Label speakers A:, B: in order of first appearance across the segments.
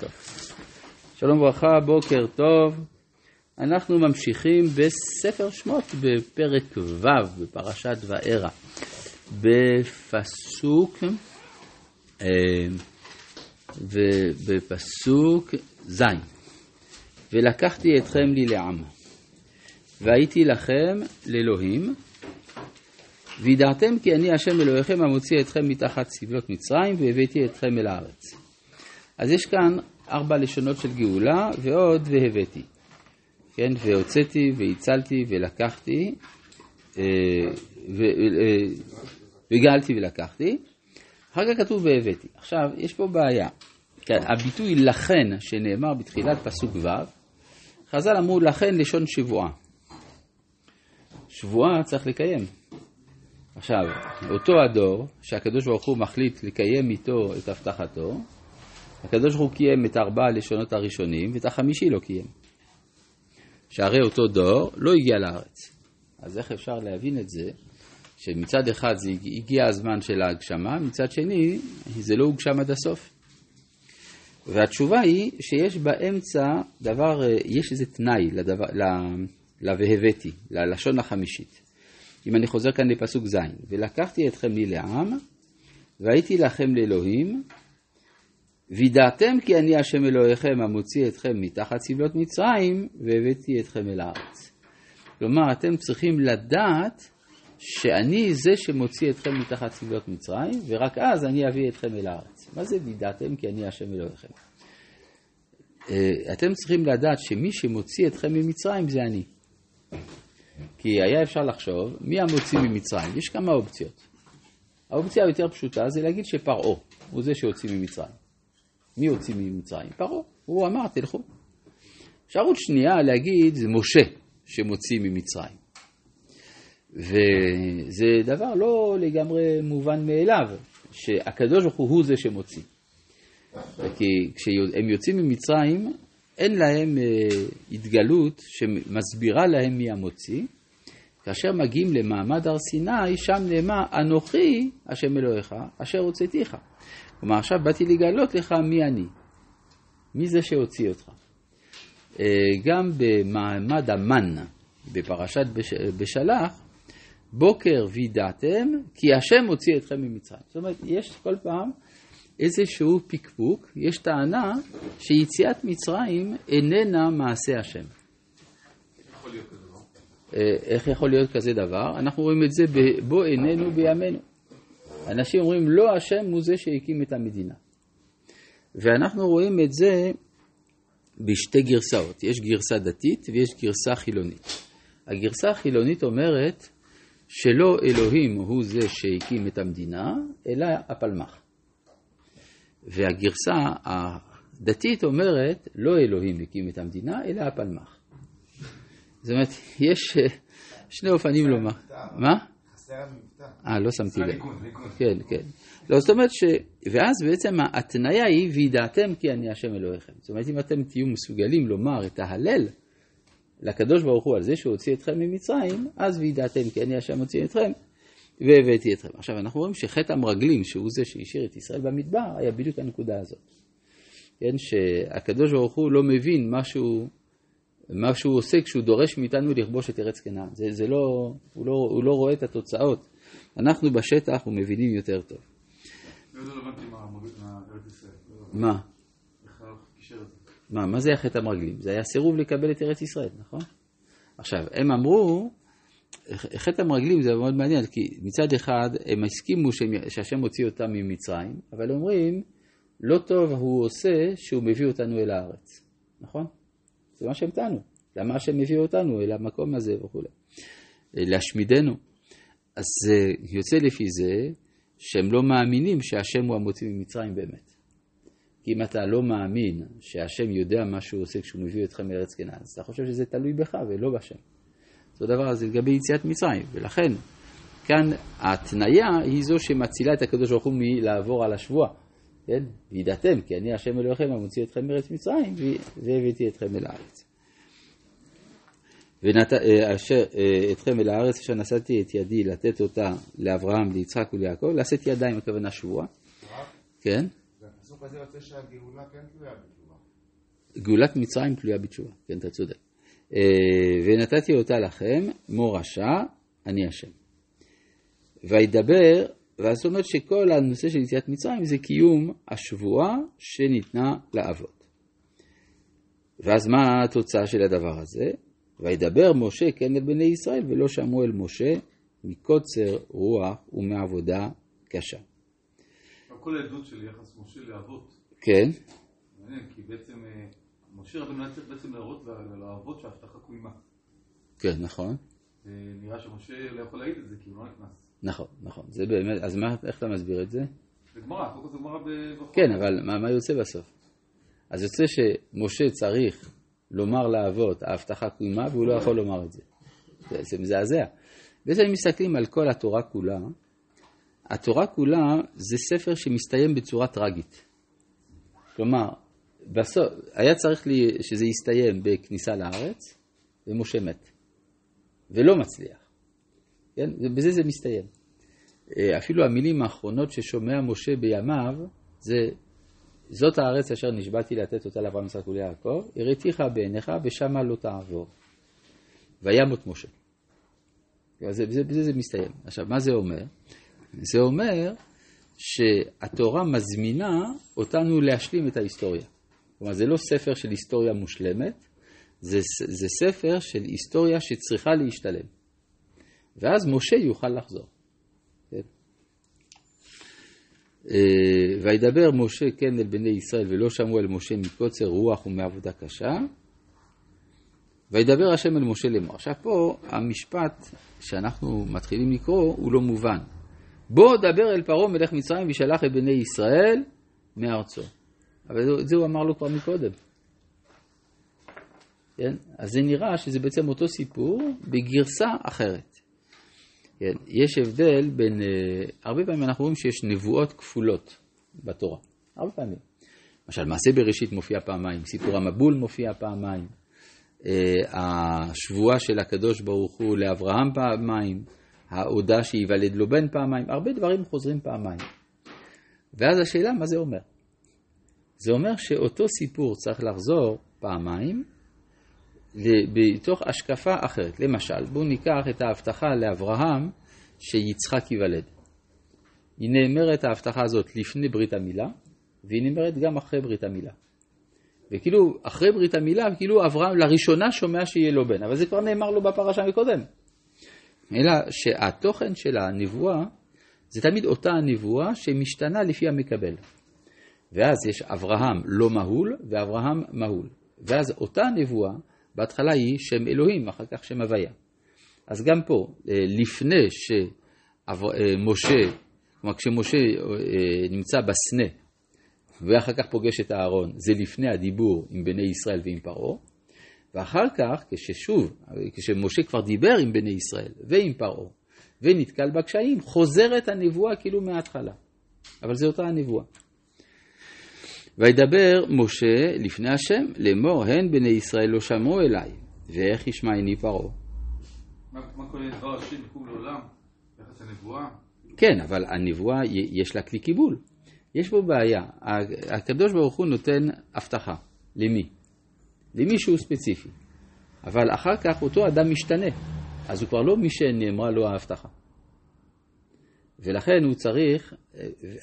A: טוב. שלום וברכה, בוקר טוב. אנחנו ממשיכים בספר שמות בפרק ו' בפרשת וארא, בפסוק, אה, בפסוק ז', ולקחתי אתכם לי לעם, והייתי לכם לאלוהים, וידעתם כי אני השם אלוהיכם המוציא אתכם מתחת סבלות מצרים והבאתי אתכם אל הארץ. אז יש כאן ארבע לשונות של גאולה ועוד והבאתי. כן, והוצאתי והצלתי ולקחתי, אה, אה, וגאלתי ולקחתי. אחר כך כתוב והבאתי. עכשיו, יש פה בעיה. כן, הביטוי לכן שנאמר בתחילת פסוק ו', חז"ל אמרו לכן לשון שבועה. שבועה צריך לקיים. עכשיו, אותו הדור שהקדוש ברוך הוא מחליט לקיים איתו את הבטחתו, הקדוש ברוך הוא קיים את ארבע הלשונות הראשונים ואת החמישי לא קיים. שהרי אותו דור לא הגיע לארץ. אז איך אפשר להבין את זה? שמצד אחד זה הגיע הזמן של ההגשמה, מצד שני זה לא הוגשם עד הסוף. והתשובה היא שיש באמצע דבר, יש איזה תנאי לדבר, ל"והבאתי", ללשון החמישית. אם אני חוזר כאן לפסוק ז', ולקחתי אתכם לי לעם, והייתי לכם לאלוהים, וידעתם כי אני השם אלוהיכם המוציא אתכם מתחת סבלות מצרים, והבאתי אתכם אל הארץ. כלומר, אתם צריכים לדעת שאני זה שמוציא אתכם מתחת סבלות מצרים, ורק אז אני אביא אתכם אל הארץ. מה זה וידעתם כי אני השם אלוהיכם? אה, אתם צריכים לדעת שמי שמוציא אתכם ממצרים זה אני. כי היה אפשר לחשוב, מי המוציא ממצרים? יש כמה אופציות. האופציה היותר פשוטה זה להגיד שפרעה הוא זה שהוציא ממצרים. מי הוציא ממצרים? פרעה. הוא אמר, תלכו. אפשרות שנייה להגיד, זה משה שמוציא ממצרים. וזה דבר לא לגמרי מובן מאליו, שהקדוש ברוך הוא זה שמוציא. כי כשהם יוצאים ממצרים, אין להם אה, התגלות שמסבירה להם מי המוציא. כאשר מגיעים למעמד הר סיני, שם נאמר, אנוכי השם אלוהיך, אשר הוצאתיך. כלומר, עכשיו באתי לגלות לך מי אני. מי זה שהוציא אותך? אה, גם במעמד המן, בפרשת בשלח, בוקר וידעתם, כי השם הוציא אתכם ממצרים. זאת אומרת, יש כל פעם איזשהו פקפוק, יש טענה שיציאת מצרים איננה מעשה השם. אה, איך יכול להיות כזה דבר? אנחנו רואים את זה בו איננו בימינו. אנשים אומרים לא השם הוא זה שהקים את המדינה. ואנחנו רואים את זה בשתי גרסאות. יש גרסה דתית ויש גרסה חילונית. הגרסה החילונית אומרת שלא אלוהים הוא זה שהקים את המדינה, אלא הפלמ"ח. והגרסה הדתית אומרת לא אלוהים הקים את המדינה, אלא הפלמ"ח. זאת אומרת, יש שני אופנים לומר. מה? אה, לא שמתי לב. כן, כן. לא, זאת אומרת ש... ואז בעצם ההתניה היא, וידעתם כי אני השם אלוהיכם. זאת אומרת, אם אתם תהיו מסוגלים לומר את ההלל לקדוש ברוך הוא על זה שהוא הוציא אתכם ממצרים, אז וידעתם כי אני השם הוציא אתכם, והבאתי אתכם. עכשיו, אנחנו רואים שחטא המרגלים, שהוא זה שהשאיר את ישראל במדבר, היה בדיוק הנקודה הזאת. כן, שהקדוש ברוך הוא לא מבין משהו מה שהוא עושה כשהוא דורש מאיתנו לכבוש את ארץ כנען. זה, זה לא, הוא, לא, הוא לא רואה את התוצאות. אנחנו בשטח ומבינים יותר טוב. מה? מה, מה זה החטא המרגלים? זה היה סירוב לקבל את ארץ ישראל, נכון? עכשיו, הם אמרו, חטא המרגלים זה מאוד מעניין, כי מצד אחד הם הסכימו שהשם הוציא אותם ממצרים, אבל אומרים, לא טוב הוא עושה שהוא מביא אותנו אל הארץ, נכון? זה מה שהם טענו. למה השם מביא אותנו אל המקום הזה וכולי. להשמידנו. אז יוצא לפי זה שהם לא מאמינים שהשם הוא המוציא ממצרים באמת. כי אם אתה לא מאמין שהשם יודע מה שהוא עושה כשהוא מביא אתכם לארץ כנען, אז אתה חושב שזה תלוי בך ולא בשם. אותו דבר הזה לגבי יציאת מצרים, ולכן כאן ההתניה היא זו שמצילה את הקדוש ברוך הוא מלעבור על השבועה. כן? וידעתם, כי אני השם אלוהיכם המוציא אתכם מארץ מצרים, והבאתי אתכם אל הארץ. ואשר אה, אתכם אל הארץ אשר נשאתי את ידי לתת אותה לאברהם, ליצחק וליעקב, לשאת ידיים הכוונה שבועה. כן?
B: והפסוק הזה יוצא שהגאולה כן תלויה בתשובה.
A: גאולת מצרים תלויה בתשובה, כן, אתה צודק. אה, ונתתי אותה לכם, מו רשע, אני השם. וידבר, ואז זאת אומרת שכל הנושא של יציאת מצרים זה קיום השבועה שניתנה לאבות. ואז מה התוצאה של הדבר הזה? וידבר משה כן אל בני ישראל ולא שמעו אל משה מקוצר רוח ומעבודה קשה.
B: כל העדות של יחס משה לאבות.
A: כן.
B: מעניין, כי בעצם אה, משה רבנו היה צריך בעצם להראות לאבות שההבטחה קוימה.
A: כן, נכון.
B: נראה שמשה לא יכול להעיד את זה, כי הוא לא נכנס.
A: נכון, נכון. זה באמת, אז מה, איך אתה מסביר את זה?
B: זה גמרא, קודם כל זה גמרא
A: בחוק. כן, אבל מה, מה יוצא בסוף? אז יוצא שמשה צריך לומר לאבות, ההבטחה קוימה, והוא לא יכול לומר את זה. זה מזעזע. בעצם אם מסתכלים על כל התורה כולה, התורה כולה זה ספר שמסתיים בצורה טרגית. כלומר, בסוף, היה צריך לי שזה יסתיים בכניסה לארץ, ומשה מת. ולא מצליח. כן? בזה זה מסתיים. אה, אפילו המילים האחרונות ששומע משה בימיו, זה זאת הארץ אשר נשבעתי לתת אותה לאברהם יצחק וליעקב, הראתיך בעיניך ושמה לא תעבור. וימות משה. בזה, בזה, בזה זה מסתיים. עכשיו, מה זה אומר? זה אומר שהתורה מזמינה אותנו להשלים את ההיסטוריה. כלומר, זה לא ספר של היסטוריה מושלמת, זה, זה ספר של היסטוריה שצריכה להשתלם. ואז משה יוכל לחזור. כן? אה, וידבר משה כן אל בני ישראל ולא שמעו אל משה מקוצר רוח ומעבודה קשה. וידבר השם אל משה לאמור. עכשיו פה המשפט שאנחנו מתחילים לקרוא הוא לא מובן. בוא דבר אל פרעה מלך מצרים וישלח את בני ישראל מארצו. אבל את זה הוא אמר לו כבר מקודם. כן? אז זה נראה שזה בעצם אותו סיפור בגרסה אחרת. כן? יש הבדל בין, uh, הרבה פעמים אנחנו רואים שיש נבואות כפולות בתורה, הרבה פעמים. למשל, מעשה בראשית מופיע פעמיים, סיפור המבול מופיע פעמיים, uh, השבועה של הקדוש ברוך הוא לאברהם פעמיים, ההודעה שייוולד לו בן פעמיים, הרבה דברים חוזרים פעמיים. ואז השאלה, מה זה אומר? זה אומר שאותו סיפור צריך לחזור פעמיים, בתוך השקפה אחרת. למשל, בואו ניקח את ההבטחה לאברהם שיצחק ייוולד. היא נאמרת ההבטחה הזאת לפני ברית המילה, והיא נאמרת גם אחרי ברית המילה. וכאילו, אחרי ברית המילה, כאילו אברהם לראשונה שומע שיהיה לו בן, אבל זה כבר נאמר לו בפרשה מקודם. אלא שהתוכן של הנבואה זה תמיד אותה הנבואה שמשתנה לפי המקבל. ואז יש אברהם לא מהול ואברהם מהול. ואז אותה נבואה בהתחלה היא שם אלוהים, אחר כך שם הוויה. אז גם פה, אה, לפני שמשה, אה, כלומר כשמשה אה, נמצא בסנה, ואחר כך פוגש את אהרון, זה לפני הדיבור עם בני ישראל ועם פרעה, ואחר כך, כששוב, כשמשה כבר דיבר עם בני ישראל ועם פרעה, ונתקל בקשיים, חוזרת הנבואה כאילו מההתחלה. אבל זו אותה הנבואה. וידבר משה לפני השם לאמור הן בני ישראל לא שמעו אליי ואיך ישמעני פרעה.
B: מה כולל דבר השם יקום לעולם? ביחס לנבואה?
A: כן, אבל הנבואה יש לה כלי קיבול. יש פה בעיה. הקדוש ברוך הוא נותן הבטחה. למי? למישהו ספציפי. אבל אחר כך אותו אדם משתנה. אז הוא כבר לא מי שנאמרה לו ההבטחה. ולכן הוא צריך,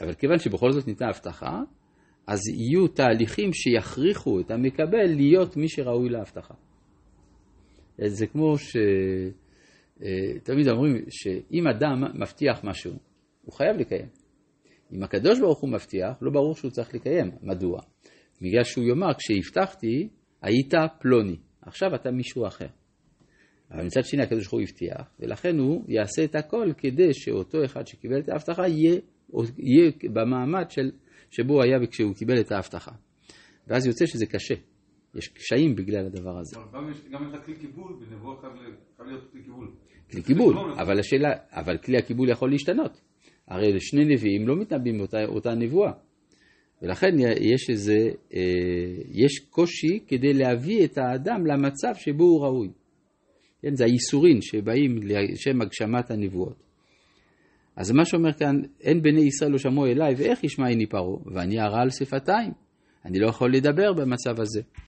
A: אבל כיוון שבכל זאת ניתנה הבטחה, אז יהיו תהליכים שיכריחו את המקבל להיות מי שראוי להבטחה. זה כמו ש... אה, תמיד אומרים שאם אדם מבטיח משהו, הוא חייב לקיים. אם הקדוש ברוך הוא מבטיח, לא ברור שהוא צריך לקיים. מדוע? בגלל שהוא יאמר, כשהבטחתי, היית פלוני, עכשיו אתה מישהו אחר. אבל מצד שני הקדוש ברוך הוא הבטיח, ולכן הוא יעשה את הכל כדי שאותו אחד שקיבל את ההבטחה יהיה, יהיה במעמד של שבו הוא היה כשהוא קיבל את ההבטחה. ואז יוצא שזה קשה. יש קשיים בגלל הדבר הזה.
B: גם לך כלי קיבול, בנבואה חייב להיות כלי קיבול.
A: כלי קיבול, אבל השאלה, אבל כלי הקיבול יכול להשתנות. הרי שני נביאים לא מתנבאים אותה, אותה נבואה. ולכן יש איזה, אה, יש קושי כדי להביא את האדם למצב שבו הוא ראוי. כן, זה הייסורים שבאים לשם הגשמת הנבואות. אז מה שאומר כאן, אין בני ישראל לא שמעו אליי, ואיך ישמע עיני פרעה? ואני הרע על שפתיים. אני לא יכול לדבר במצב הזה.